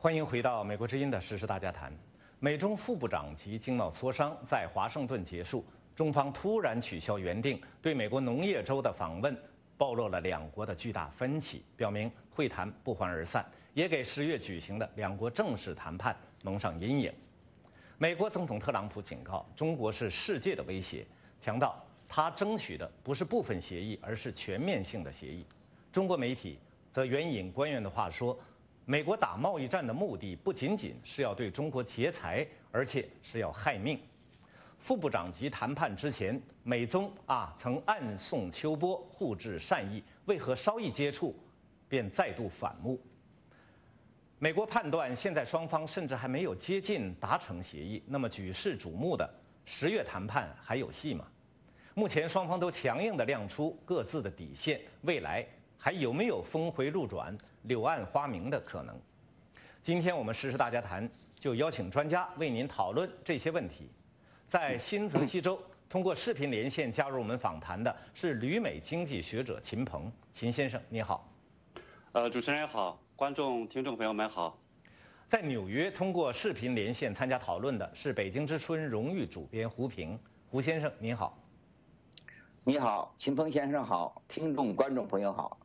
欢迎回到《美国之音》的时事大家谈。美中副部长级经贸磋商在华盛顿结束，中方突然取消原定对美国农业州的访问，暴露了两国的巨大分歧，表明会谈不欢而散，也给十月举行的两国正式谈判蒙上阴影。美国总统特朗普警告，中国是世界的威胁，强调他争取的不是部分协议，而是全面性的协议。中国媒体则援引官员的话说。美国打贸易战的目的不仅仅是要对中国劫财，而且是要害命。副部长级谈判之前，美中啊曾暗送秋波，互致善意，为何稍一接触，便再度反目？美国判断，现在双方甚至还没有接近达成协议，那么举世瞩目的十月谈判还有戏吗？目前双方都强硬地亮出各自的底线，未来。还有没有峰回路转、柳暗花明的可能？今天我们时事大家谈就邀请专家为您讨论这些问题。在新泽西州通过视频连线加入我们访谈的是旅美经济学者秦鹏，秦先生你好。呃，主持人好，观众听众朋友们好。在纽约通过视频连线参加讨论的是北京之春荣誉主编胡平，胡先生您好。你好，秦鹏先生好，听众观众朋友好。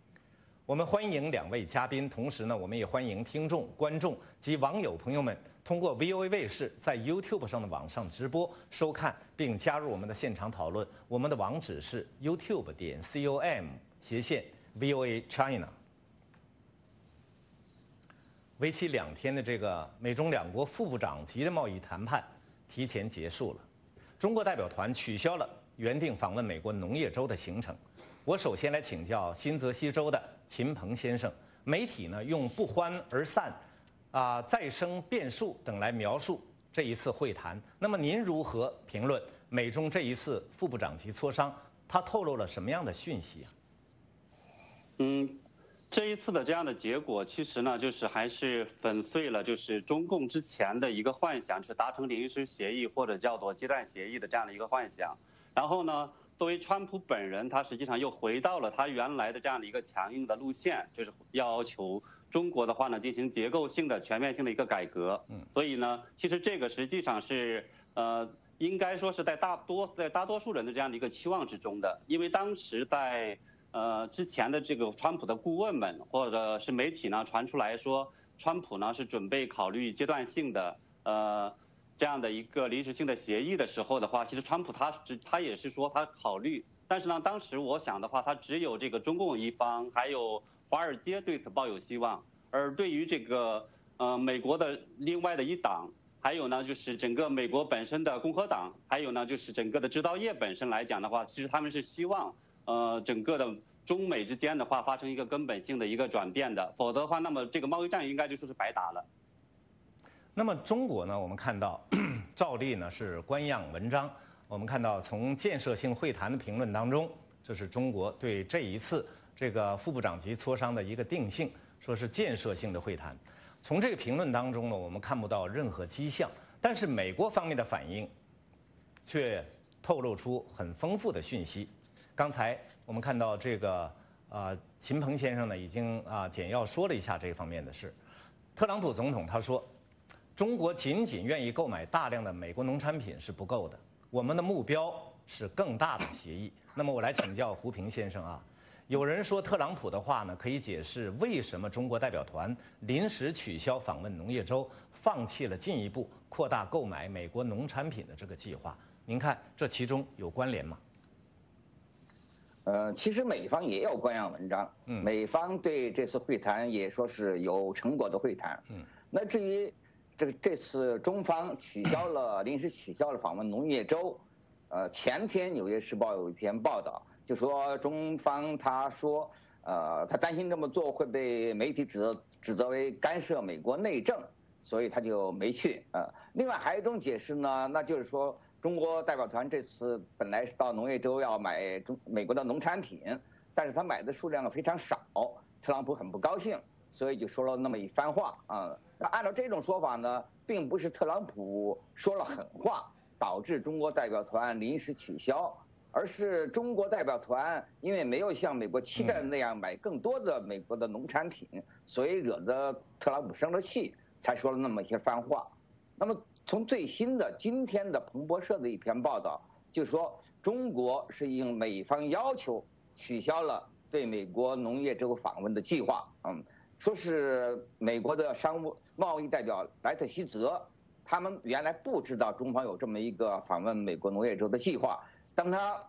我们欢迎两位嘉宾，同时呢，我们也欢迎听众、观众及网友朋友们通过 VOA 卫视在 YouTube 上的网上直播收看并加入我们的现场讨论。我们的网址是 YouTube 点 com 斜线 VOA China。为期两天的这个美中两国副部长级的贸易谈判提前结束了，中国代表团取消了原定访问美国农业州的行程。我首先来请教新泽西州的秦鹏先生。媒体呢用“不欢而散”、“啊再生变数”等来描述这一次会谈。那么您如何评论美中这一次副部长级磋商？它透露了什么样的讯息啊？嗯，这一次的这样的结果，其实呢就是还是粉碎了就是中共之前的一个幻想，是达成临时协议或者叫做阶段协议的这样的一个幻想。然后呢？作为川普本人，他实际上又回到了他原来的这样的一个强硬的路线，就是要求中国的话呢进行结构性的、全面性的一个改革。嗯，所以呢，其实这个实际上是呃，应该说是在大多在大多数人的这样的一个期望之中的，因为当时在呃之前的这个川普的顾问们或者是媒体呢传出来说，川普呢是准备考虑阶段性的呃。这样的一个临时性的协议的时候的话，其实川普他只他也是说他考虑，但是呢，当时我想的话，他只有这个中共一方，还有华尔街对此抱有希望，而对于这个呃美国的另外的一党，还有呢就是整个美国本身的共和党，还有呢就是整个的制造业本身来讲的话，其实他们是希望呃整个的中美之间的话发生一个根本性的一个转变的，否则的话，那么这个贸易战应该就说是白打了。那么中国呢？我们看到，照例呢是官样文章。我们看到从建设性会谈的评论当中，这是中国对这一次这个副部长级磋商的一个定性，说是建设性的会谈。从这个评论当中呢，我们看不到任何迹象。但是美国方面的反应，却透露出很丰富的讯息。刚才我们看到这个啊，秦鹏先生呢已经啊简要说了一下这方面的事。特朗普总统他说。中国仅仅愿意购买大量的美国农产品是不够的，我们的目标是更大的协议。那么我来请教胡平先生啊，有人说特朗普的话呢，可以解释为什么中国代表团临时取消访问农业州，放弃了进一步扩大购买美国农产品的这个计划。您看这其中有关联吗？呃，其实美方也有官样文章，嗯，美方对这次会谈也说是有成果的会谈，嗯，那至于。这个这次中方取消了 临时取消了访问农业州，呃，前天《纽约时报》有一篇报道，就说中方他说，呃，他担心这么做会被媒体指责指责为干涉美国内政，所以他就没去。呃，另外还有一种解释呢，那就是说中国代表团这次本来是到农业州要买中美国的农产品，但是他买的数量非常少，特朗普很不高兴。所以就说了那么一番话啊，那按照这种说法呢，并不是特朗普说了狠话导致中国代表团临时取消，而是中国代表团因为没有像美国期待的那样买更多的美国的农产品，所以惹得特朗普生了气，才说了那么一些番话。那么从最新的今天的彭博社的一篇报道，就说中国是应美方要求取消了对美国农业这个访问的计划。嗯，说是美国的商务贸易代表莱特希泽，他们原来不知道中方有这么一个访问美国农业州的计划，当他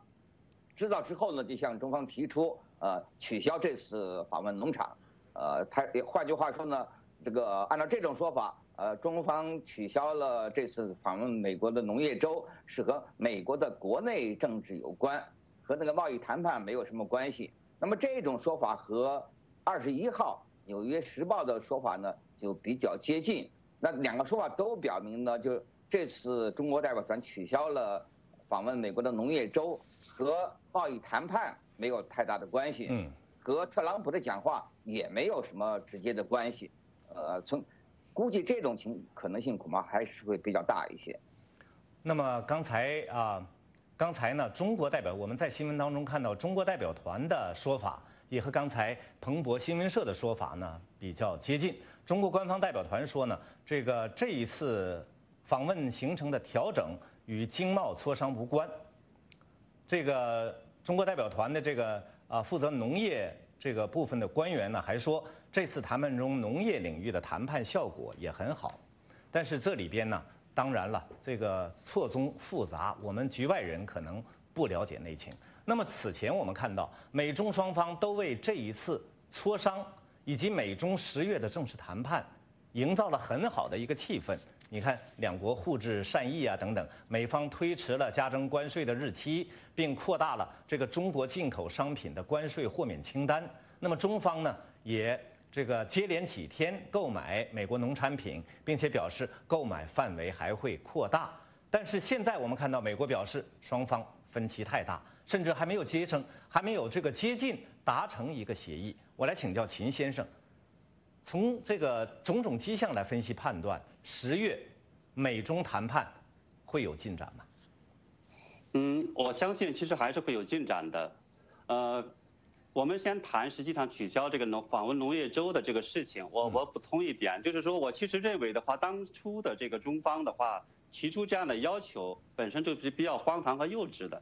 知道之后呢，就向中方提出呃取消这次访问农场。呃，他换句话说呢，这个按照这种说法，呃，中方取消了这次访问美国的农业州，是和美国的国内政治有关，和那个贸易谈判没有什么关系。那么这种说法和二十一号《纽约时报》的说法呢，就比较接近。那两个说法都表明呢，就这次中国代表团取消了访问美国的农业州，和贸易谈判没有太大的关系。嗯。和特朗普的讲话也没有什么直接的关系，呃，从估计这种情可能性恐怕还是会比较大一些。那么刚才啊，刚才呢，中国代表我们在新闻当中看到中国代表团的说法，也和刚才彭博新闻社的说法呢比较接近。中国官方代表团说呢，这个这一次访问行程的调整与经贸磋商无关。这个中国代表团的这个。啊，负责农业这个部分的官员呢，还说这次谈判中农业领域的谈判效果也很好，但是这里边呢，当然了，这个错综复杂，我们局外人可能不了解内情。那么此前我们看到，美中双方都为这一次磋商以及美中十月的正式谈判，营造了很好的一个气氛。你看，两国互致善意啊，等等。美方推迟了加征关税的日期，并扩大了这个中国进口商品的关税豁免清单。那么中方呢，也这个接连几天购买美国农产品，并且表示购买范围还会扩大。但是现在我们看到，美国表示双方分歧太大，甚至还没有接成，还没有这个接近达成一个协议。我来请教秦先生。从这个种种迹象来分析判断，十月美中谈判会有进展吗？嗯，我相信其实还是会有进展的。呃，我们先谈实际上取消这个农访问农业州的这个事情。我我补充一点，就是说我其实认为的话，当初的这个中方的话提出这样的要求，本身就是比较荒唐和幼稚的。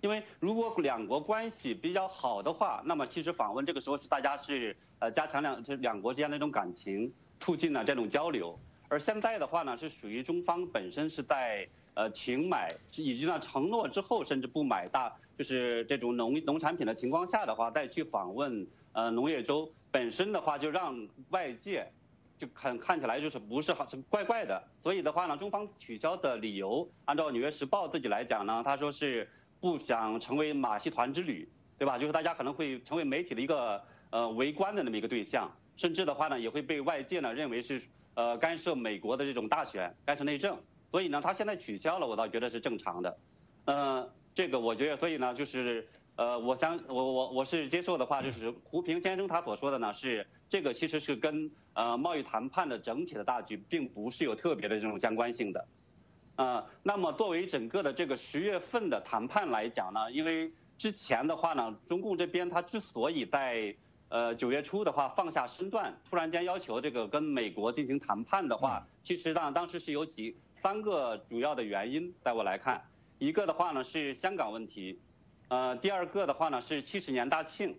因为如果两国关系比较好的话，那么其实访问这个时候是大家是呃加强两这两国之间的一种感情，促进了这种交流。而现在的话呢，是属于中方本身是在呃请买，以及呢承诺之后甚至不买大就是这种农农产品的情况下的话，再去访问呃农业州，本身的话就让外界就看看起来就是不是好是怪怪的。所以的话呢，中方取消的理由，按照纽约时报自己来讲呢，他说是。不想成为马戏团之旅，对吧？就是大家可能会成为媒体的一个呃围观的那么一个对象，甚至的话呢，也会被外界呢认为是呃干涉美国的这种大选，干涉内政。所以呢，他现在取消了，我倒觉得是正常的。呃，这个我觉得，所以呢，就是呃，我想我我我是接受的话，就是胡平先生他所说的呢，是这个其实是跟呃贸易谈判的整体的大局，并不是有特别的这种相关性的。呃，那么作为整个的这个十月份的谈判来讲呢，因为之前的话呢，中共这边他之所以在呃九月初的话放下身段，突然间要求这个跟美国进行谈判的话，其实呢当时是有几三个主要的原因，在我来看，一个的话呢是香港问题，呃，第二个的话呢是七十年大庆。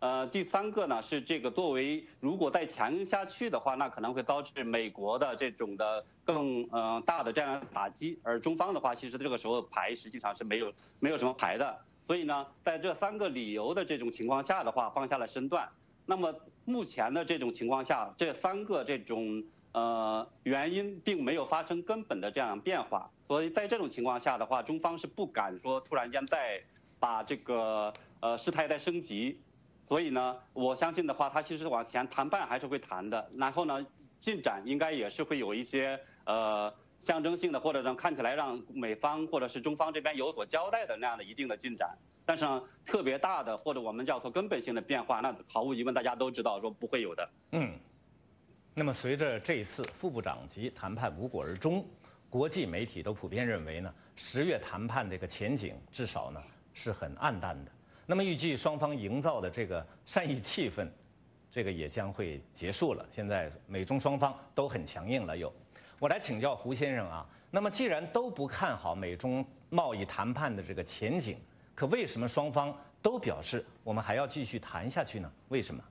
呃，第三个呢是这个作为如果再强硬下去的话，那可能会导致美国的这种的更呃大的这样打击，而中方的话，其实这个时候牌实际上是没有没有什么牌的，所以呢，在这三个理由的这种情况下的话，放下了身段。那么目前的这种情况下，这三个这种呃原因并没有发生根本的这样变化，所以在这种情况下的话，中方是不敢说突然间再把这个呃事态再升级。所以呢，我相信的话，他其实往前谈判还是会谈的，然后呢，进展应该也是会有一些呃象征性的，或者让看起来让美方或者是中方这边有所交代的那样的一定的进展。但是呢，特别大的或者我们叫做根本性的变化，那毫无疑问大家都知道说不会有的。嗯。那么随着这一次副部长级谈判无果而终，国际媒体都普遍认为呢，十月谈判这个前景至少呢是很暗淡的。那么预计双方营造的这个善意气氛，这个也将会结束了。现在美中双方都很强硬了。又，我来请教胡先生啊。那么既然都不看好美中贸易谈判的这个前景，可为什么双方都表示我们还要继续谈下去呢？为什么？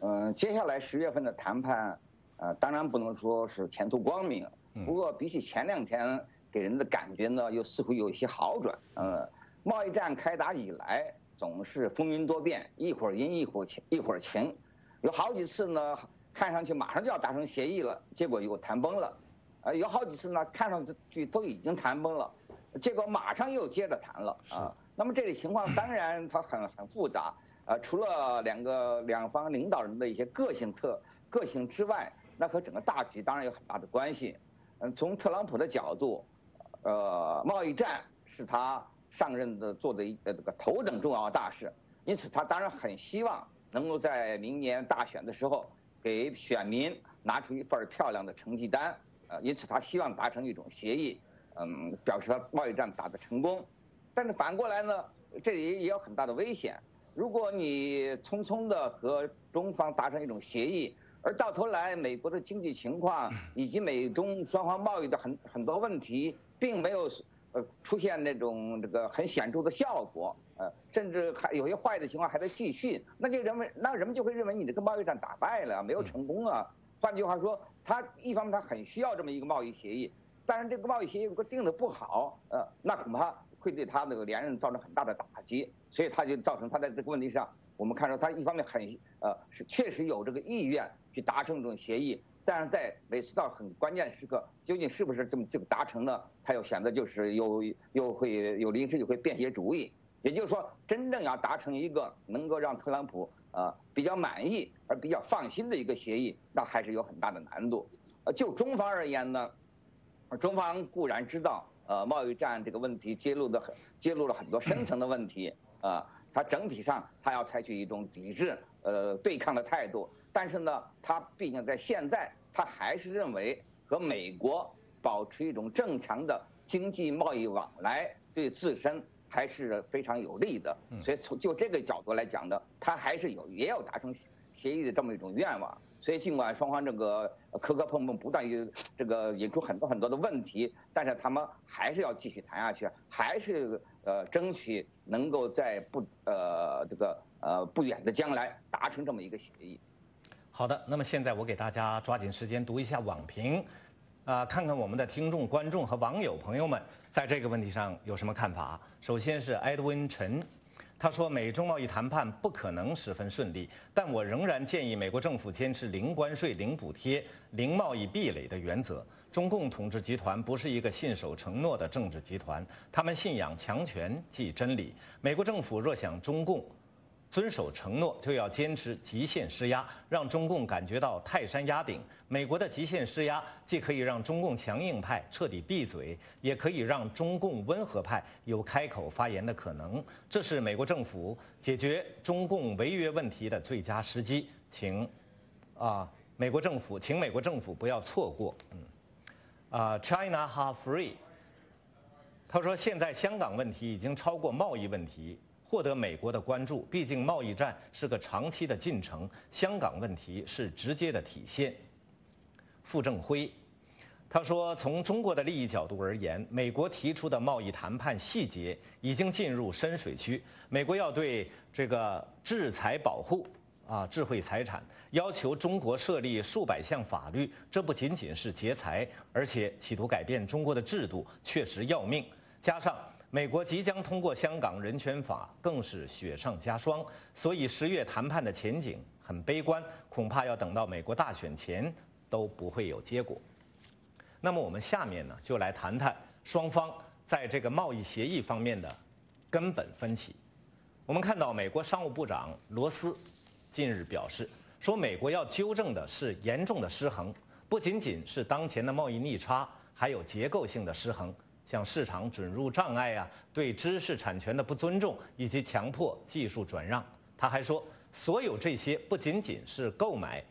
嗯，接下来十月份的谈判，呃，当然不能说是前途光明。不过比起前两天给人的感觉呢，又似乎有一些好转。呃，贸易战开打以来总是风云多变，一会儿阴一会儿晴，一会儿晴，有好几次呢，看上去马上就要达成协议了，结果又谈崩了。呃，有好几次呢，看上去都已经谈崩了，结果马上又接着谈了啊。那么这类情况当然它很很复杂。呃，除了两个两方领导人的一些个性特个性之外，那和整个大局当然有很大的关系。嗯，从特朗普的角度，呃，贸易战是他上任的做的一呃这个头等重要大事，因此他当然很希望能够在明年大选的时候给选民拿出一份漂亮的成绩单。呃，因此他希望达成一种协议，嗯，表示他贸易战打得成功。但是反过来呢，这里也有很大的危险。如果你匆匆的和中方达成一种协议，而到头来美国的经济情况以及美中双方贸易的很很多问题，并没有出现那种这个很显著的效果，呃，甚至还有些坏的情况还在继续，那就人们那人们就会认为你这个贸易战打败了，没有成功啊。换句话说，他一方面他很需要这么一个贸易协议，但是这个贸易协议如果定的不好，呃，那恐怕。会对他那个连任造成很大的打击，所以他就造成他在这个问题上，我们看到他一方面很呃是确实有这个意愿去达成这种协议，但是在每次到很关键时刻，究竟是不是这么这个达成呢？他又选择就是又又会有临时又会变些主意，也就是说，真正要达成一个能够让特朗普呃比较满意而比较放心的一个协议，那还是有很大的难度。呃，就中方而言呢，中方固然知道。呃，贸易战这个问题揭露的很，揭露了很多深层的问题啊。它整体上，它要采取一种抵制、呃对抗的态度。但是呢，他毕竟在现在，他还是认为和美国保持一种正常的经济贸易往来，对自身还是非常有利的。所以从就这个角度来讲呢，他还是有也有达成协议的这么一种愿望。所以，尽管双方这个磕磕碰碰，不断于这个引出很多很多的问题，但是他们还是要继续谈下去，还是呃争取能够在不呃这个呃不远的将来达成这么一个协议。好的，那么现在我给大家抓紧时间读一下网评，啊，看看我们的听众、观众和网友朋友们在这个问题上有什么看法。首先是埃德温陈。他说，美中贸易谈判不可能十分顺利，但我仍然建议美国政府坚持零关税、零补贴、零贸易壁垒的原则。中共统治集团不是一个信守承诺的政治集团，他们信仰强权即真理。美国政府若想中共。遵守承诺就要坚持极限施压，让中共感觉到泰山压顶。美国的极限施压既可以让中共强硬派彻底闭嘴，也可以让中共温和派有开口发言的可能。这是美国政府解决中共违约问题的最佳时机，请啊，美国政府，请美国政府不要错过。嗯，啊，China half free。他说，现在香港问题已经超过贸易问题。获得美国的关注，毕竟贸易战是个长期的进程，香港问题是直接的体现。傅政辉，他说，从中国的利益角度而言，美国提出的贸易谈判细节已经进入深水区。美国要对这个制裁保护啊智慧财产，要求中国设立数百项法律，这不仅仅是劫财，而且企图改变中国的制度，确实要命。加上。美国即将通过《香港人权法》，更是雪上加霜。所以十月谈判的前景很悲观，恐怕要等到美国大选前都不会有结果。那么我们下面呢，就来谈谈双方在这个贸易协议方面的根本分歧。我们看到，美国商务部长罗斯近日表示，说美国要纠正的是严重的失衡，不仅仅是当前的贸易逆差，还有结构性的失衡。像市场准入障碍啊，对知识产权的不尊重，以及强迫技术转让。他还说，所有这些不仅仅是购买，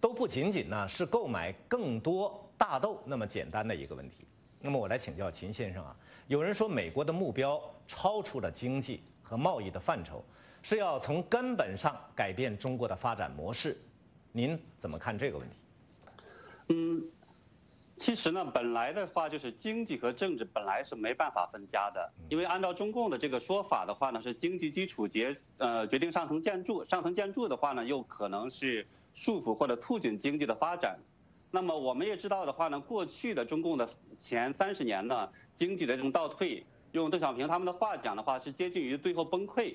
都不仅仅呢是购买更多大豆那么简单的一个问题。那么我来请教秦先生啊，有人说美国的目标超出了经济和贸易的范畴，是要从根本上改变中国的发展模式。您怎么看这个问题？嗯，其实呢，本来的话就是经济和政治本来是没办法分家的，因为按照中共的这个说法的话呢，是经济基础决呃决定上层建筑，上层建筑的话呢，又可能是束缚或者促进经济的发展。那么我们也知道的话呢，过去的中共的前三十年呢，经济的这种倒退，用邓小平他们的话讲的话，是接近于最后崩溃。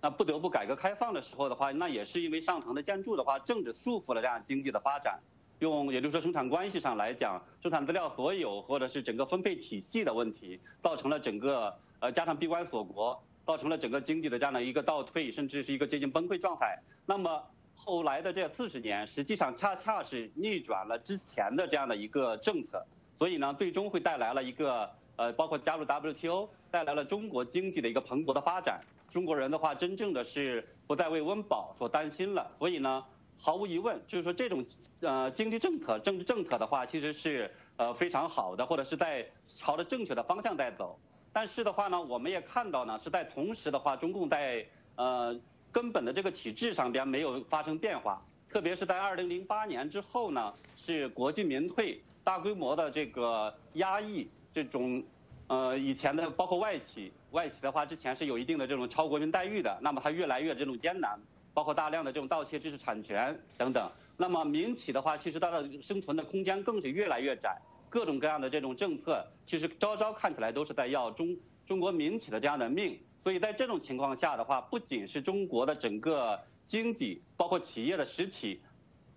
那不得不改革开放的时候的话，那也是因为上层的建筑的话，政治束缚了这样经济的发展。用也就是说生产关系上来讲，生产资料所有或者是整个分配体系的问题，造成了整个呃加上闭关锁国，造成了整个经济的这样的一个倒退，甚至是一个接近崩溃状态。那么后来的这四十年，实际上恰恰是逆转了之前的这样的一个政策，所以呢，最终会带来了一个呃，包括加入 WTO，带来了中国经济的一个蓬勃的发展。中国人的话，真正的是不再为温饱所担心了。所以呢，毫无疑问，就是说这种呃经济政策、政治政策的话，其实是呃非常好的，或者是在朝着正确的方向在走。但是的话呢，我们也看到呢，是在同时的话，中共在呃根本的这个体制上边没有发生变化。特别是在二零零八年之后呢，是国进民退，大规模的这个压抑这种。呃，以前的包括外企，外企的话之前是有一定的这种超国民待遇的，那么它越来越这种艰难，包括大量的这种盗窃知识产权等等。那么民企的话，其实它的生存的空间更是越来越窄，各种各样的这种政策，其实招招看起来都是在要中中国民企的这样的命。所以在这种情况下的话，不仅是中国的整个经济，包括企业的实体，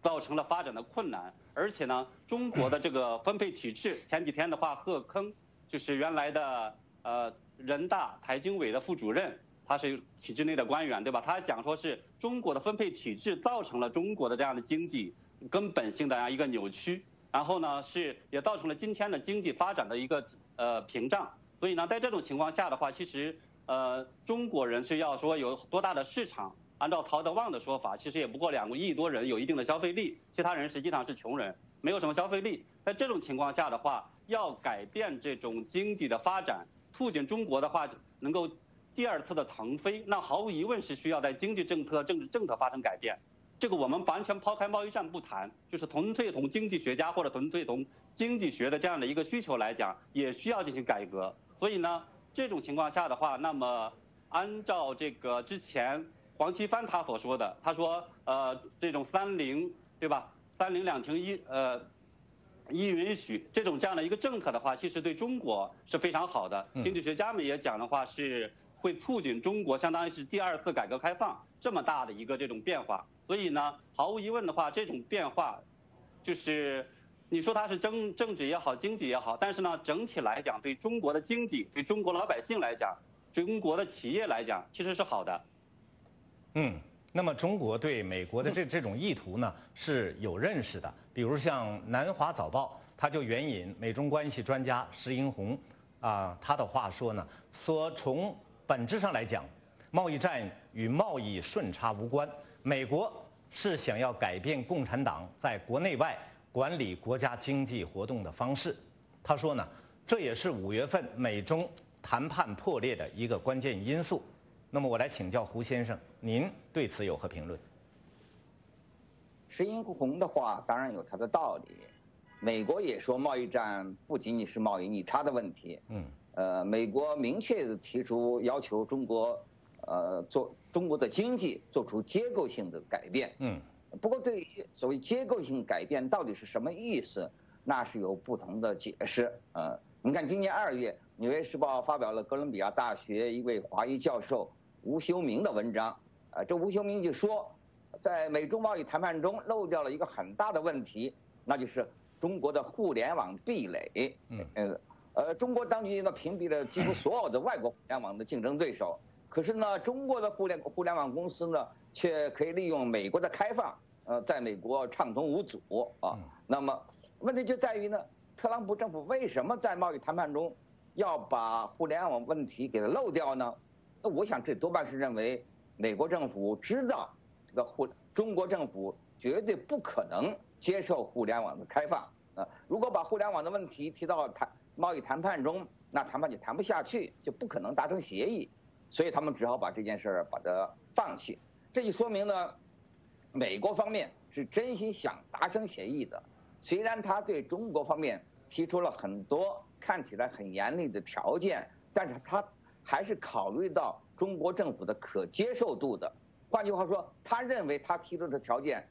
造成了发展的困难，而且呢，中国的这个分配体制，前几天的话，贺铿。就是原来的呃人大财经委的副主任，他是体制内的官员，对吧？他讲说是中国的分配体制造成了中国的这样的经济根本性的这样一个扭曲，然后呢是也造成了今天的经济发展的一个呃屏障。所以呢，在这种情况下的话，其实呃中国人是要说有多大的市场？按照曹德旺的说法，其实也不过两个亿多人有一定的消费力，其他人实际上是穷人，没有什么消费力。在这种情况下的话，要改变这种经济的发展，促进中国的话能够第二次的腾飞，那毫无疑问是需要在经济政策、政治政策发生改变。这个我们完全抛开贸易战不谈，就是纯粹从经济学家或者纯粹从经济学的这样的一个需求来讲，也需要进行改革。所以呢，这种情况下的话，那么按照这个之前黄奇帆他所说的，他说呃这种三零对吧？三零两停一呃。一允许这种这样的一个政策的话，其实对中国是非常好的。经济学家们也讲的话，是会促进中国相当于是第二次改革开放这么大的一个这种变化。所以呢，毫无疑问的话，这种变化就是你说它是政政治也好，经济也好，但是呢，整体来讲，对中国的经济，对中国老百姓来讲，中国的企业来讲，其实是好的。嗯。那么中国对美国的这这种意图呢是有认识的，比如像《南华早报》，他就援引美中关系专家石英红，啊，他的话说呢，说从本质上来讲，贸易战与贸易顺差无关，美国是想要改变共产党在国内外管理国家经济活动的方式。他说呢，这也是五月份美中谈判破裂的一个关键因素。那么我来请教胡先生，您对此有何评论？石英红的话当然有他的道理。美国也说贸易战不仅仅是贸易逆差的问题。嗯。呃，美国明确的提出要求中国，呃，做中国的经济做出结构性的改变。嗯。不过对于所谓结构性改变到底是什么意思，那是有不同的解释。呃，你看今年二月，《纽约时报》发表了哥伦比亚大学一位华裔教授。吴修明的文章，啊，这吴修明就说，在美中贸易谈判中漏掉了一个很大的问题，那就是中国的互联网壁垒。嗯，呃，中国当局呢屏蔽了几乎所有的外国互联网的竞争对手，可是呢，中国的互联互联网公司呢却可以利用美国的开放，呃，在美国畅通无阻啊。那么问题就在于呢，特朗普政府为什么在贸易谈判中要把互联网问题给它漏掉呢？那我想，这多半是认为美国政府知道这个互中国政府绝对不可能接受互联网的开放啊！如果把互联网的问题提到谈贸易谈判中，那谈判就谈不下去，就不可能达成协议。所以他们只好把这件事儿把它放弃。这就说明呢，美国方面是真心想达成协议的，虽然他对中国方面提出了很多看起来很严厉的条件，但是他还是考虑到中国政府的可接受度的。换句话说，他认为他提出的条件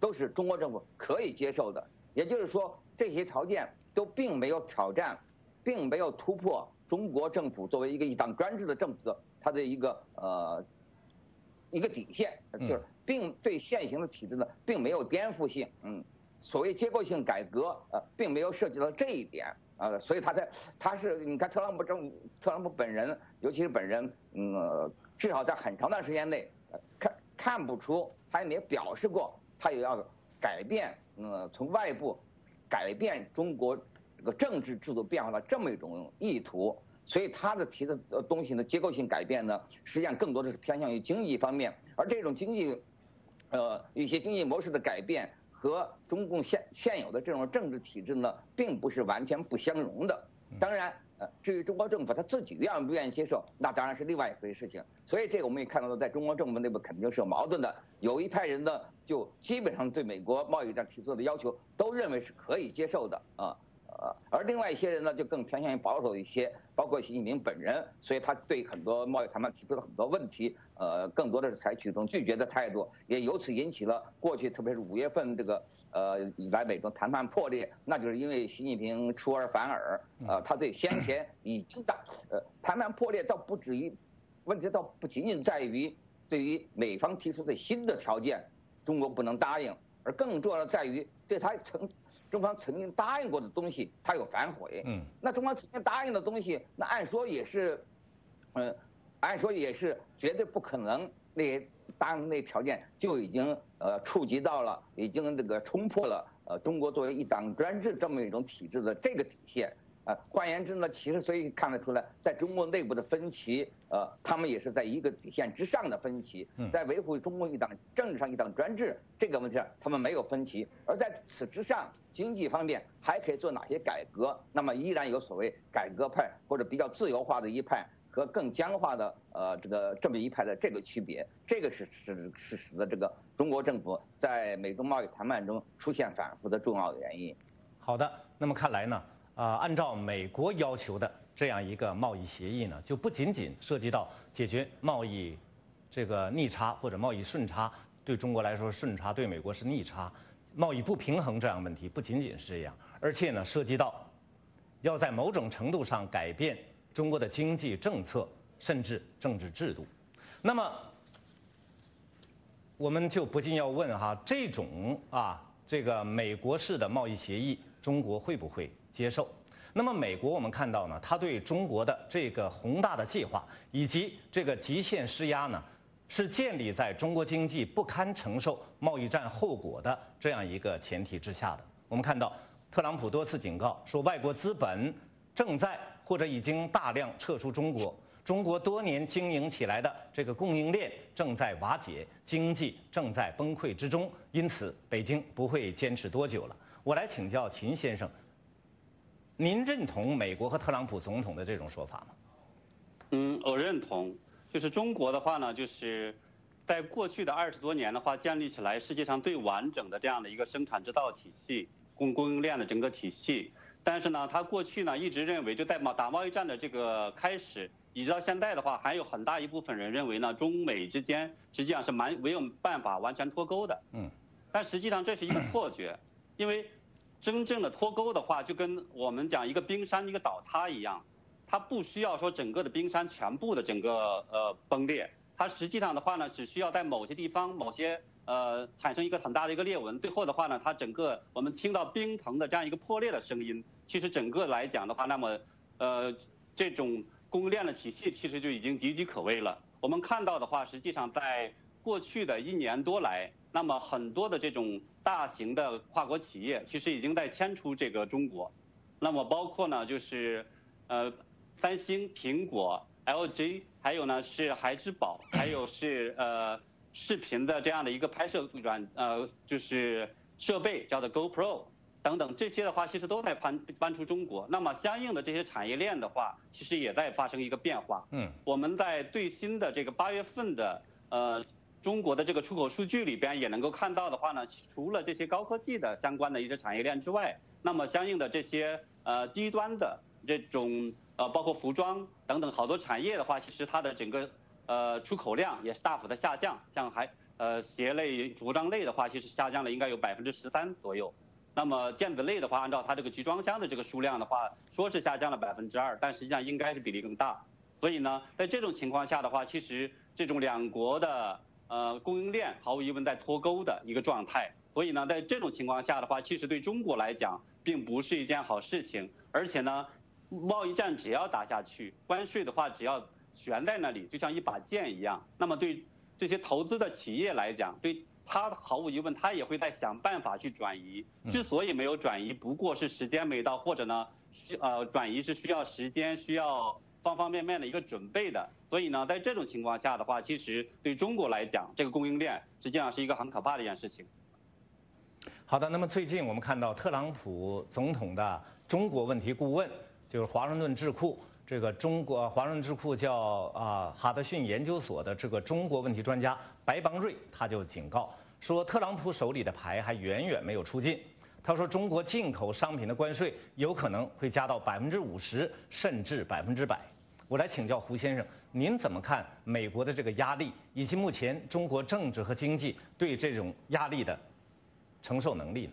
都是中国政府可以接受的，也就是说这些条件都并没有挑战，并没有突破中国政府作为一个一党专制的政府的它的一个呃。一个底线就是，并对现行的体制呢，并没有颠覆性。嗯，所谓结构性改革，呃，并没有涉及到这一点啊。所以他在，他是你看特朗普政，特朗普本人，尤其是本人，嗯，至少在很长段时间内，看看不出，他也没表示过，他也要改变，嗯，从外部改变中国这个政治制度变化的这么一种意图。所以他的提的东西呢，结构性改变呢，实际上更多的是偏向于经济方面，而这种经济，呃，一些经济模式的改变和中共现现有的这种政治体制呢，并不是完全不相容的。当然，呃，至于中国政府他自己愿不愿意接受，那当然是另外一回事情。所以这个我们也看到了，在中国政府内部肯定是有矛盾的。有一派人呢，就基本上对美国贸易战提出的要求，都认为是可以接受的啊。呃，而另外一些人呢，就更偏向于保守一些，包括习近平本人，所以他对很多贸易谈判提出了很多问题，呃，更多的是采取一种拒绝的态度，也由此引起了过去特别是五月份这个呃以来美中谈判破裂，那就是因为习近平出尔反尔，呃，他对先前已经打呃谈判破裂倒不止于，问题倒不仅仅在于对于美方提出的新的条件，中国不能答应，而更重要的在于对他曾。中方曾经答应过的东西，他有反悔。嗯，那中方曾经答应的东西，那按说也是，嗯，按说也是绝对不可能。那答应那条件就已经呃触及到了，已经这个冲破了呃中国作为一党专制这么一种体制的这个底线。呃，换言之呢，其实所以看得出来，在中国内部的分歧，呃，他们也是在一个底线之上的分歧，在维护中共一党政治上一党专制这个问题上，他们没有分歧，而在此之上，经济方面还可以做哪些改革？那么依然有所谓改革派或者比较自由化的一派和更僵化的呃这个这么一派的这个区别，这个是是是使得这个中国政府在美中贸易谈判中出现反复的重要的原因。好的，那么看来呢？啊，按照美国要求的这样一个贸易协议呢，就不仅仅涉及到解决贸易这个逆差或者贸易顺差，对中国来说顺差，对美国是逆差，贸易不平衡这样问题不仅仅是这样，而且呢，涉及到要在某种程度上改变中国的经济政策，甚至政治制度。那么，我们就不禁要问哈，这种啊，这个美国式的贸易协议，中国会不会？接受，那么美国我们看到呢，他对中国的这个宏大的计划以及这个极限施压呢，是建立在中国经济不堪承受贸易战后果的这样一个前提之下的。我们看到，特朗普多次警告说，外国资本正在或者已经大量撤出中国，中国多年经营起来的这个供应链正在瓦解，经济正在崩溃之中，因此北京不会坚持多久了。我来请教秦先生。您认同美国和特朗普总统的这种说法吗？嗯，我认同。就是中国的话呢，就是在过去的二十多年的话，建立起来世界上最完整的这样的一个生产制造体系、供供应链的整个体系。但是呢，他过去呢一直认为，就在贸打贸易战的这个开始，一直到现在的话，还有很大一部分人认为呢，中美之间实际上是蛮没有办法完全脱钩的。嗯。但实际上这是一个 错觉，因为。真正的脱钩的话，就跟我们讲一个冰山一个倒塌一样，它不需要说整个的冰山全部的整个呃崩裂，它实际上的话呢，只需要在某些地方某些呃产生一个很大的一个裂纹，最后的话呢，它整个我们听到冰层的这样一个破裂的声音，其实整个来讲的话，那么呃这种供应链的体系其实就已经岌岌可危了。我们看到的话，实际上在过去的一年多来。那么很多的这种大型的跨国企业，其实已经在迁出这个中国。那么包括呢，就是呃，三星、苹果、LG，还有呢是孩之宝，还有是呃视频的这样的一个拍摄软呃就是设备，叫做 GoPro。等等这些的话，其实都在搬搬出中国。那么相应的这些产业链的话，其实也在发生一个变化。嗯，我们在最新的这个八月份的呃中国的这个出口数据里边也能够看到的话呢，除了这些高科技的相关的一些产业链之外，那么相应的这些呃低端的这种呃包括服装等等好多产业的话，其实它的整个呃出口量也是大幅的下降。像还呃鞋类、服装类的话，其实下降了应该有百分之十三左右。那么电子类的话，按照它这个集装箱的这个数量的话，说是下降了百分之二，但实际上应该是比例更大。所以呢，在这种情况下的话，其实这种两国的呃供应链毫无疑问在脱钩的一个状态。所以呢，在这种情况下的话，其实对中国来讲并不是一件好事情。而且呢，贸易战只要打下去，关税的话只要悬在那里，就像一把剑一样。那么对这些投资的企业来讲，对。他毫无疑问，他也会在想办法去转移。之所以没有转移，不过是时间没到，或者呢，需呃转移是需要时间，需要方方面面的一个准备的。所以呢，在这种情况下的话，其实对中国来讲，这个供应链实际上是一个很可怕的一件事情。好的，那么最近我们看到特朗普总统的中国问题顾问，就是华盛顿智库。这个中国华润智库叫啊哈德逊研究所的这个中国问题专家白邦瑞，他就警告说，特朗普手里的牌还远远没有出尽。他说，中国进口商品的关税有可能会加到百分之五十，甚至百分之百。我来请教胡先生，您怎么看美国的这个压力，以及目前中国政治和经济对这种压力的承受能力呢？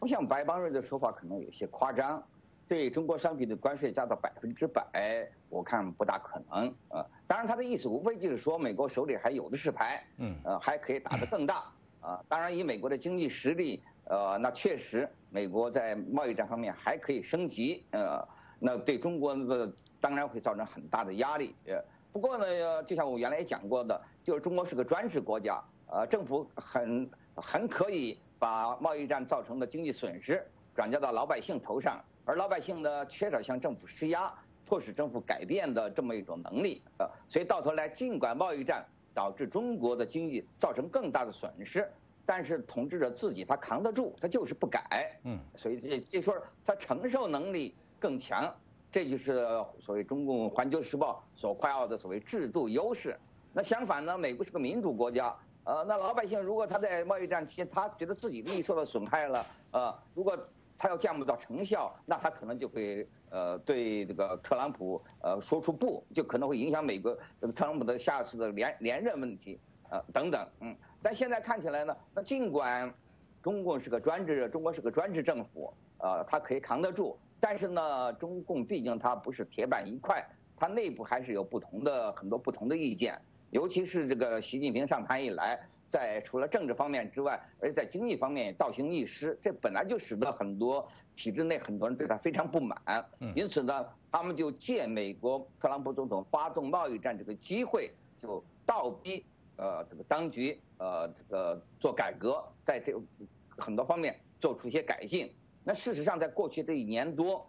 我想白邦瑞的说法可能有些夸张。对中国商品的关税加到百分之百，我看不大可能。呃，当然他的意思无非就是说美国手里还有的是牌，嗯，呃，还可以打得更大。啊，当然以美国的经济实力，呃，那确实美国在贸易战方面还可以升级。呃，那对中国的当然会造成很大的压力。呃，不过呢，就像我原来也讲过的，就是中国是个专制国家，呃，政府很很可以把贸易战造成的经济损失转嫁到老百姓头上。而老百姓呢，缺少向政府施压、迫使政府改变的这么一种能力，呃，所以到头来，尽管贸易战导致中国的经济造成更大的损失，但是统治者自己他扛得住，他就是不改，嗯，所以这就说他承受能力更强，这就是所谓中共《环球时报》所夸耀的所谓制度优势。那相反呢，美国是个民主国家，呃，那老百姓如果他在贸易战期间，他觉得自己利益受到损害了，呃，如果。他要见不到成效，那他可能就会呃对这个特朗普呃说出不，就可能会影响美国这个特朗普的下次的连连任问题呃等等嗯，但现在看起来呢，那尽管中共是个专制，中国是个专制政府呃，它可以扛得住，但是呢，中共毕竟它不是铁板一块，它内部还是有不同的很多不同的意见，尤其是这个习近平上台以来。在除了政治方面之外，而且在经济方面也倒行逆施，这本来就使得很多体制内很多人对他非常不满。因此呢，他们就借美国特朗普总统发动贸易战这个机会，就倒逼呃这个当局呃这个做改革，在这很多方面做出一些改进。那事实上，在过去这一年多，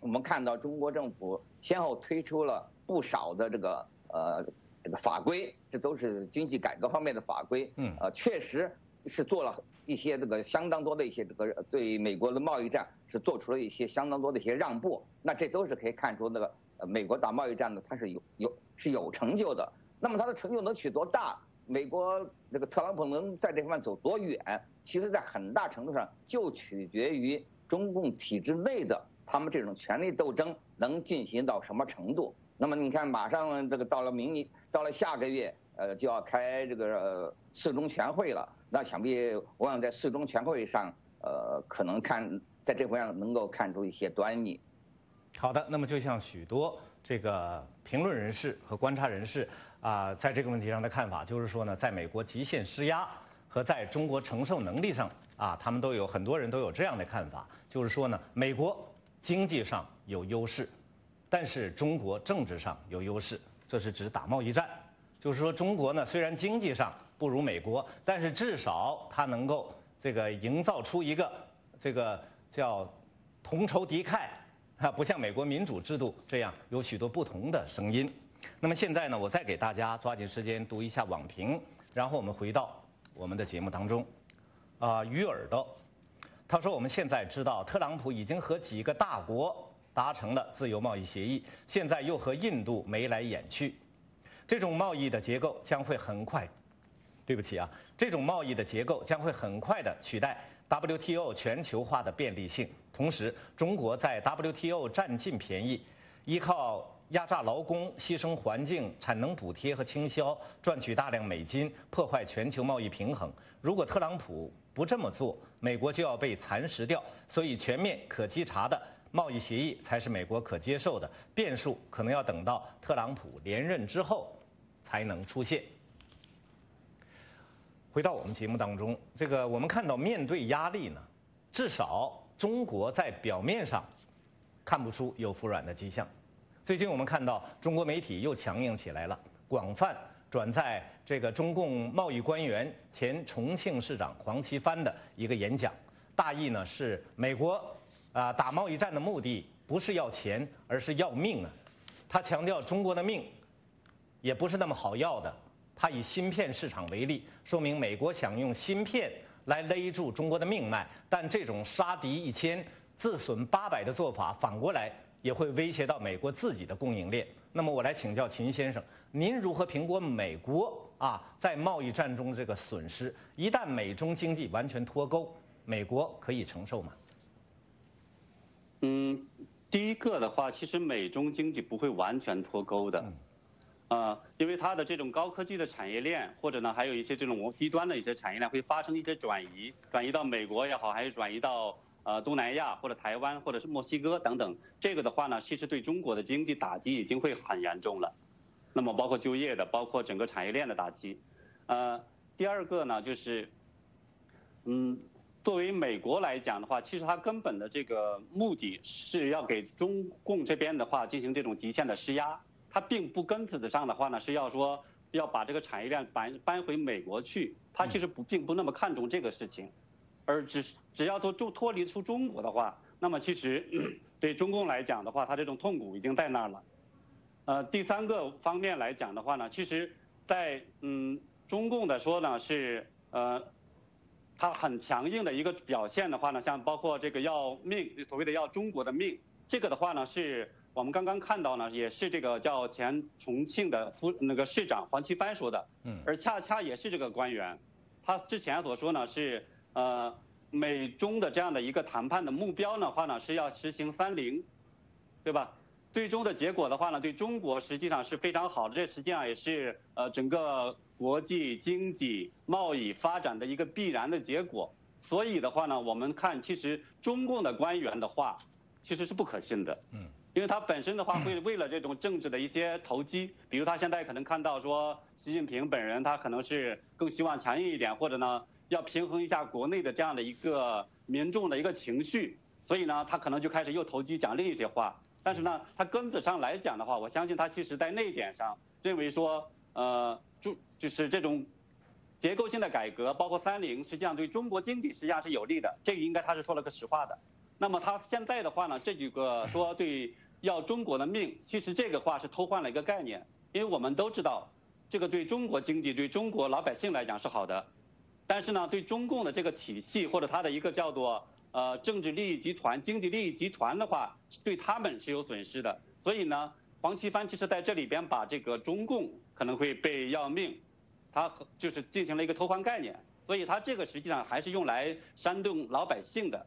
我们看到中国政府先后推出了不少的这个呃。这个法规，这都是经济改革方面的法规，嗯，呃，确实是做了一些这个相当多的一些这个对美国的贸易战是做出了一些相当多的一些让步，那这都是可以看出那个呃美国打贸易战呢，它是有有是有成就的。那么它的成就能取多大？美国那个特朗普能在这方面走多远？其实，在很大程度上就取决于中共体制内的他们这种权力斗争能进行到什么程度。那么你看，马上这个到了明年，到了下个月，呃，就要开这个四中全会了。那想必我想在四中全会上，呃，可能看在这方面能够看出一些端倪。好的，那么就像许多这个评论人士和观察人士啊，在这个问题上的看法，就是说呢，在美国极限施压和在中国承受能力上啊，他们都有很多人都有这样的看法，就是说呢，美国经济上有优势。但是中国政治上有优势，这是指打贸易战，就是说中国呢虽然经济上不如美国，但是至少它能够这个营造出一个这个叫同仇敌忾啊，不像美国民主制度这样有许多不同的声音。那么现在呢，我再给大家抓紧时间读一下网评，然后我们回到我们的节目当中。啊，鱼耳朵，他说：“我们现在知道，特朗普已经和几个大国达成了自由贸易协议，现在又和印度眉来眼去。这种贸易的结构将会很快，对不起啊，这种贸易的结构将会很快的取代 WTO 全球化的便利性。同时，中国在 WTO 占尽便宜，依靠压榨劳工、牺牲环境、产能补贴和倾销，赚取大量美金，破坏全球贸易平衡。如果特朗普不这么做，美国就要被蚕食掉，所以全面可稽查的贸易协议才是美国可接受的。变数可能要等到特朗普连任之后才能出现。回到我们节目当中，这个我们看到面对压力呢，至少中国在表面上看不出有服软的迹象。最近我们看到中国媒体又强硬起来了，广泛。转载这个中共贸易官员、前重庆市长黄奇帆的一个演讲，大意呢是美国啊打贸易战的目的不是要钱，而是要命啊。他强调中国的命也不是那么好要的。他以芯片市场为例，说明美国想用芯片来勒住中国的命脉，但这种杀敌一千自损八百的做法，反过来也会威胁到美国自己的供应链。那么我来请教秦先生。您如何评估美国啊在贸易战中这个损失？一旦美中经济完全脱钩，美国可以承受吗？嗯，第一个的话，其实美中经济不会完全脱钩的，啊，因为它的这种高科技的产业链，或者呢还有一些这种低端的一些产业链会发生一些转移，转移到美国也好，还是转移到呃东南亚或者台湾或者是墨西哥等等，这个的话呢，其实对中国的经济打击已经会很严重了。那么包括就业的，包括整个产业链的打击，呃，第二个呢就是，嗯，作为美国来讲的话，其实它根本的这个目的是要给中共这边的话进行这种极限的施压，它并不根子上的话呢是要说要把这个产业链搬搬回美国去，它其实不并不那么看重这个事情，而只只要脱脱脱离出中国的话，那么其实对中共来讲的话，它这种痛苦已经在那儿了。呃，第三个方面来讲的话呢，其实，在嗯中共的说呢是呃，它很强硬的一个表现的话呢，像包括这个要命，所谓的要中国的命，这个的话呢是我们刚刚看到呢，也是这个叫前重庆的副那个市长黄奇帆说的，嗯，而恰恰也是这个官员，他之前所说呢是呃美中的这样的一个谈判的目标的话呢是要实行三零，对吧？最终的结果的话呢，对中国实际上是非常好的，这实际上也是呃整个国际经济贸易发展的一个必然的结果。所以的话呢，我们看其实中共的官员的话，其实是不可信的。嗯。因为他本身的话会为了这种政治的一些投机，比如他现在可能看到说习近平本人他可能是更希望强硬一点，或者呢要平衡一下国内的这样的一个民众的一个情绪，所以呢他可能就开始又投机讲另一些话。但是呢，他根子上来讲的话，我相信他其实在那一点上认为说，呃，就就是这种结构性的改革，包括三零，实际上对中国经济实际上是有利的。这个应该他是说了个实话的。那么他现在的话呢，这几个说对要中国的命，其实这个话是偷换了一个概念，因为我们都知道，这个对中国经济、对中国老百姓来讲是好的，但是呢，对中共的这个体系或者它的一个叫做。呃，政治利益集团、经济利益集团的话，对他们是有损失的。所以呢，黄奇帆其实在这里边把这个中共可能会被要命，他就是进行了一个偷换概念。所以他这个实际上还是用来煽动老百姓的。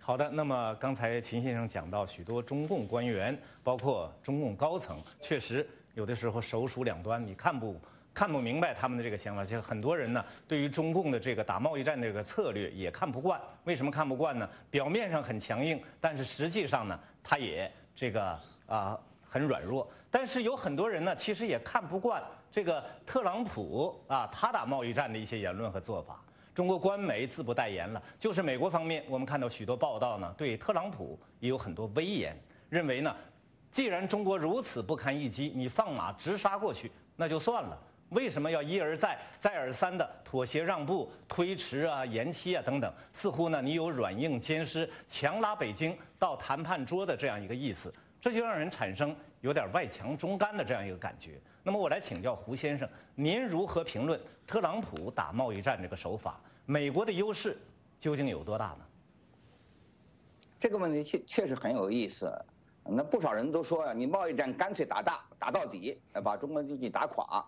好的，那么刚才秦先生讲到许多中共官员，包括中共高层，确实有的时候手鼠两端，你看不。看不明白他们的这个想法，其实很多人呢，对于中共的这个打贸易战这个策略也看不惯。为什么看不惯呢？表面上很强硬，但是实际上呢，他也这个啊很软弱。但是有很多人呢，其实也看不惯这个特朗普啊，他打贸易战的一些言论和做法。中国官媒自不代言了，就是美国方面，我们看到许多报道呢，对特朗普也有很多威严，认为呢，既然中国如此不堪一击，你放马直杀过去那就算了。为什么要一而再、再而三的妥协让步、推迟啊、延期啊等等？似乎呢，你有软硬兼施、强拉北京到谈判桌的这样一个意思，这就让人产生有点外强中干的这样一个感觉。那么我来请教胡先生，您如何评论特朗普打贸易战这个手法？美国的优势究竟有多大呢？这个问题确确实很有意思。那不少人都说呀，你贸易战干脆打大，打到底，把中国经济打垮。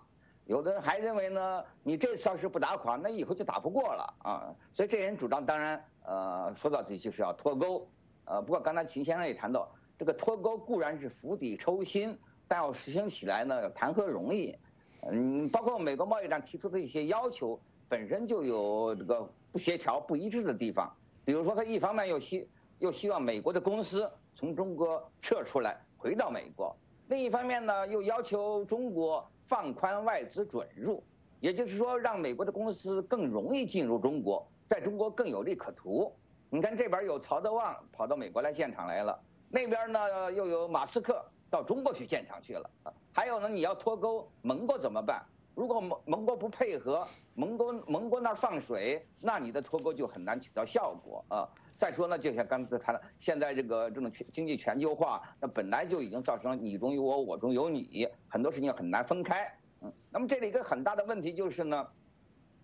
有的人还认为呢，你这次要是不打垮，那以后就打不过了啊。所以这人主张，当然，呃，说到底就是要脱钩。呃，不过刚才秦先生也谈到，这个脱钩固然是釜底抽薪，但要实行起来呢，谈何容易？嗯，包括美国贸易战提出的一些要求，本身就有这个不协调、不一致的地方。比如说，他一方面又希又希望美国的公司从中国撤出来，回到美国；另一方面呢，又要求中国放宽外资准入，也就是说，让美国的公司更容易进入中国，在中国更有利可图。你看这边有曹德旺跑到美国来建厂来了，那边呢又有马斯克到中国去建厂去了。还有呢，你要脱钩，盟国怎么办？如果盟盟国不配合，盟国盟国那儿放水，那你的脱钩就很难起到效果啊。再说呢，就像刚才谈的，现在这个这种经济全球化，那本来就已经造成你中有我，我中有你，很多事情很难分开。嗯，那么这里一个很大的问题就是呢，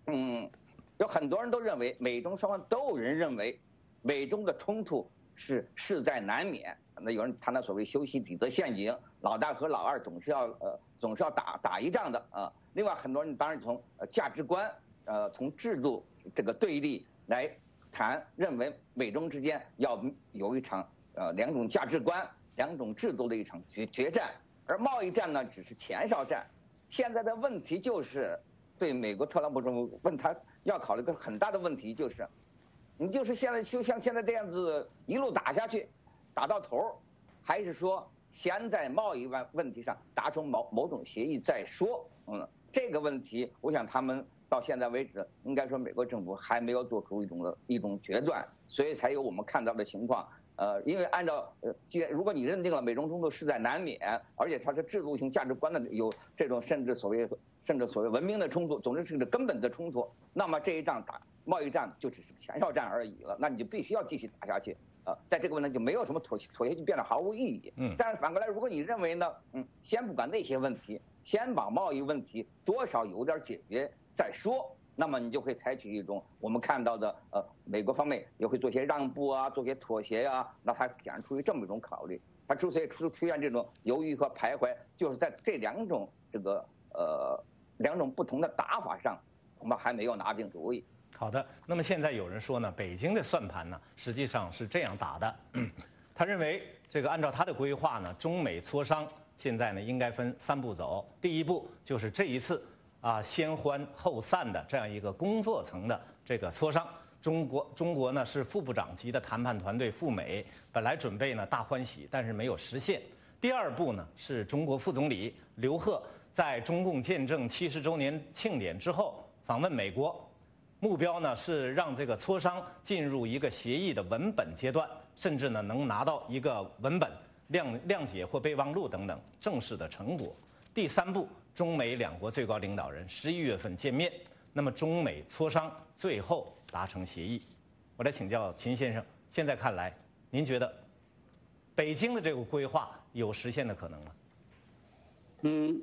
嗯，有很多人都认为，美中双方都有人认为。美中的冲突是势在难免，那有人谈到所谓修昔底德陷阱，老大和老二总是要呃总是要打打一仗的啊。另外很多人当然从价值观呃从制度这个对立来谈，认为美中之间要有一场呃两种价值观、两种制度的一场决决战，而贸易战呢只是前哨战。现在的问题就是，对美国特朗普政府问他要考虑个很大的问题就是。你就是现在就像现在这样子一路打下去，打到头还是说先在贸易问问题上达成某某种协议再说？嗯，这个问题，我想他们到现在为止，应该说美国政府还没有做出一种的一种决断，所以才有我们看到的情况。呃，因为按照呃，既然如果你认定了美中冲突势在难免，而且它是制度性价值观的有这种甚至所谓甚至所谓文明的冲突，总之是个根本的冲突，那么这一仗打。贸易战就只是前哨战而已了，那你就必须要继续打下去啊！在这个问题就没有什么妥协，妥协就变得毫无意义。嗯。但是反过来，如果你认为呢，嗯，先不管那些问题，先把贸易问题多少有点解决再说，那么你就会采取一种我们看到的，呃，美国方面也会做些让步啊，做些妥协呀。那他显然出于这么一种考虑，他之所以出出现这种犹豫和徘徊，就是在这两种这个呃两种不同的打法上，恐怕还没有拿定主意。好的，那么现在有人说呢，北京的算盘呢实际上是这样打的，他认为这个按照他的规划呢，中美磋商现在呢应该分三步走，第一步就是这一次啊先欢后散的这样一个工作层的这个磋商，中国中国呢是副部长级的谈判团队赴美，本来准备呢大欢喜，但是没有实现。第二步呢是中国副总理刘鹤在中共建政七十周年庆典之后访问美国。目标呢是让这个磋商进入一个协议的文本阶段，甚至呢能拿到一个文本谅谅解或备忘录等等正式的成果。第三步，中美两国最高领导人十一月份见面，那么中美磋商最后达成协议。我来请教秦先生，现在看来，您觉得北京的这个规划有实现的可能吗？嗯。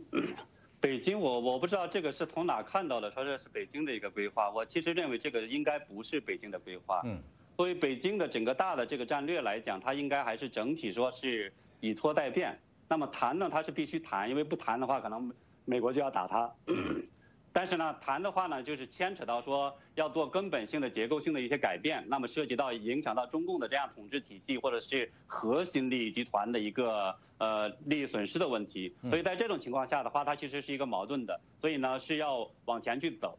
北京，我我不知道这个是从哪看到的，说这是北京的一个规划。我其实认为这个应该不是北京的规划。嗯，作为北京的整个大的这个战略来讲，它应该还是整体说是以拖代变。那么谈呢，它是必须谈，因为不谈的话，可能美国就要打它。但是呢，谈的话呢，就是牵扯到说要做根本性的结构性的一些改变，那么涉及到影响到中共的这样统治体系或者是核心利益集团的一个呃利益损失的问题。所以在这种情况下的话，它其实是一个矛盾的，所以呢是要往前去走。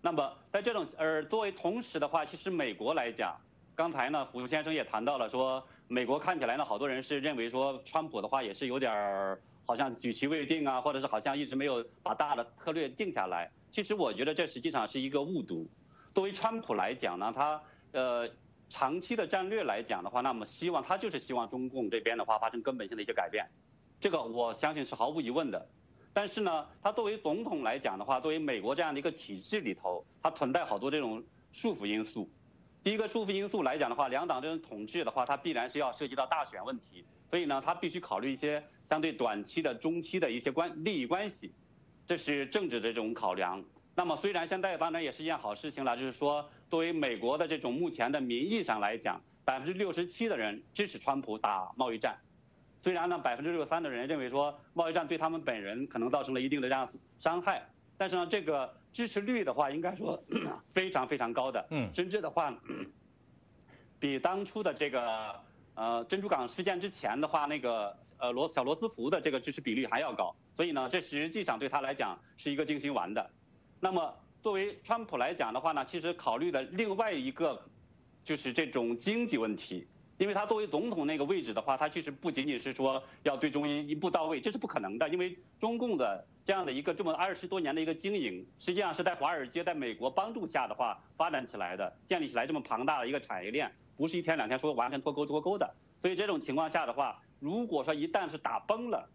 那么在这种而作为同时的话，其实美国来讲，刚才呢胡先生也谈到了说，美国看起来呢好多人是认为说川普的话也是有点儿。好像举棋未定啊，或者是好像一直没有把大的策略定下来。其实我觉得这实际上是一个误读。作为川普来讲呢，他呃长期的战略来讲的话，那么希望他就是希望中共这边的话发生根本性的一些改变，这个我相信是毫无疑问的。但是呢，他作为总统来讲的话，作为美国这样的一个体制里头，它存在好多这种束缚因素。第一个束缚因素来讲的话，两党这种统治的话，它必然是要涉及到大选问题。所以呢，它必须考虑一些相对短期的、中期的一些关利益关系，这是政治的这种考量。那么虽然现在当然也是一件好事情了，就是说作为美国的这种目前的民意上来讲，百分之六十七的人支持川普打贸易战。虽然呢，百分之六十三的人认为说贸易战对他们本人可能造成了一定的这样伤害，但是呢，这个支持率的话，应该说 非常非常高的，嗯，甚至的话，比当初的这个呃珍珠港事件之前的话，那个呃罗小罗斯福的这个支持比率还要高，所以呢，这实际上对他来讲是一个定心丸的。那么作为川普来讲的话呢，其实考虑的另外一个就是这种经济问题。因为他作为总统那个位置的话，他其实不仅仅是说要对中一一步到位，这是不可能的。因为中共的这样的一个这么二十多年的一个经营，实际上是在华尔街在美国帮助下的话发展起来的，建立起来这么庞大的一个产业链，不是一天两天说完全脱钩脱钩的。所以这种情况下的话，如果说一旦是打崩了，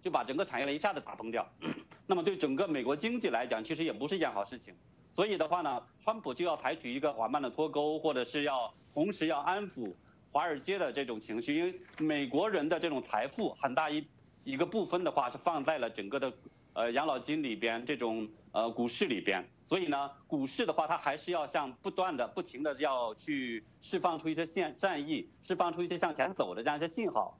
就把整个产业链一下子打崩掉，那么对整个美国经济来讲，其实也不是一件好事情。所以的话呢，川普就要采取一个缓慢的脱钩，或者是要同时要安抚。华尔街的这种情绪，因为美国人的这种财富很大一一个部分的话是放在了整个的呃养老金里边，这种呃股市里边，所以呢，股市的话它还是要向不断的、不停的要去释放出一些现战役，释放出一些向前走的这样一些信号。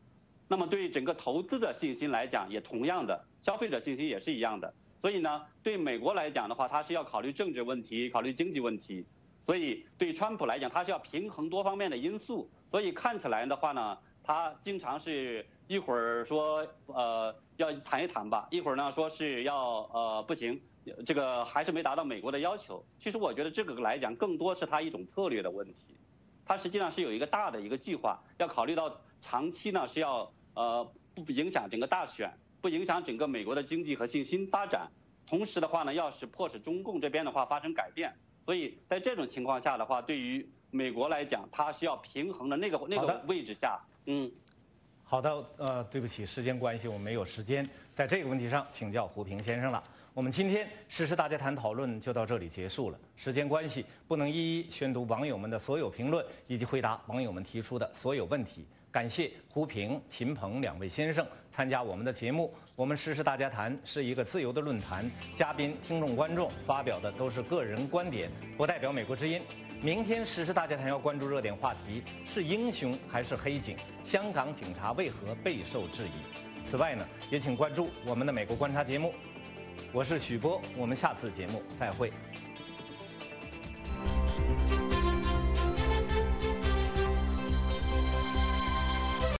那么对于整个投资的信心来讲，也同样的，消费者信心也是一样的。所以呢，对美国来讲的话，它是要考虑政治问题，考虑经济问题。所以对川普来讲，他是要平衡多方面的因素。所以看起来的话呢，他经常是一会儿说呃要谈一谈吧，一会儿呢说是要呃不行，这个还是没达到美国的要求。其实我觉得这个来讲更多是他一种策略的问题，他实际上是有一个大的一个计划，要考虑到长期呢是要呃不影响整个大选，不影响整个美国的经济和信心发展，同时的话呢，要是迫使中共这边的话发生改变。所以在这种情况下的话，对于美国来讲，它是要平衡的那个那个位置下，嗯，好的，呃，对不起，时间关系，我没有时间在这个问题上请教胡平先生了。我们今天实时大家谈讨论就到这里结束了，时间关系不能一一宣读网友们的所有评论以及回答网友们提出的所有问题。感谢胡平、秦鹏两位先生参加我们的节目。我们实时大家谈是一个自由的论坛，嘉宾、听众、观众发表的都是个人观点，不代表美国之音。明天时事大家谈要关注热点话题是英雄还是黑警？香港警察为何备受质疑？此外呢，也请关注我们的美国观察节目。我是许波，我们下次节目再会。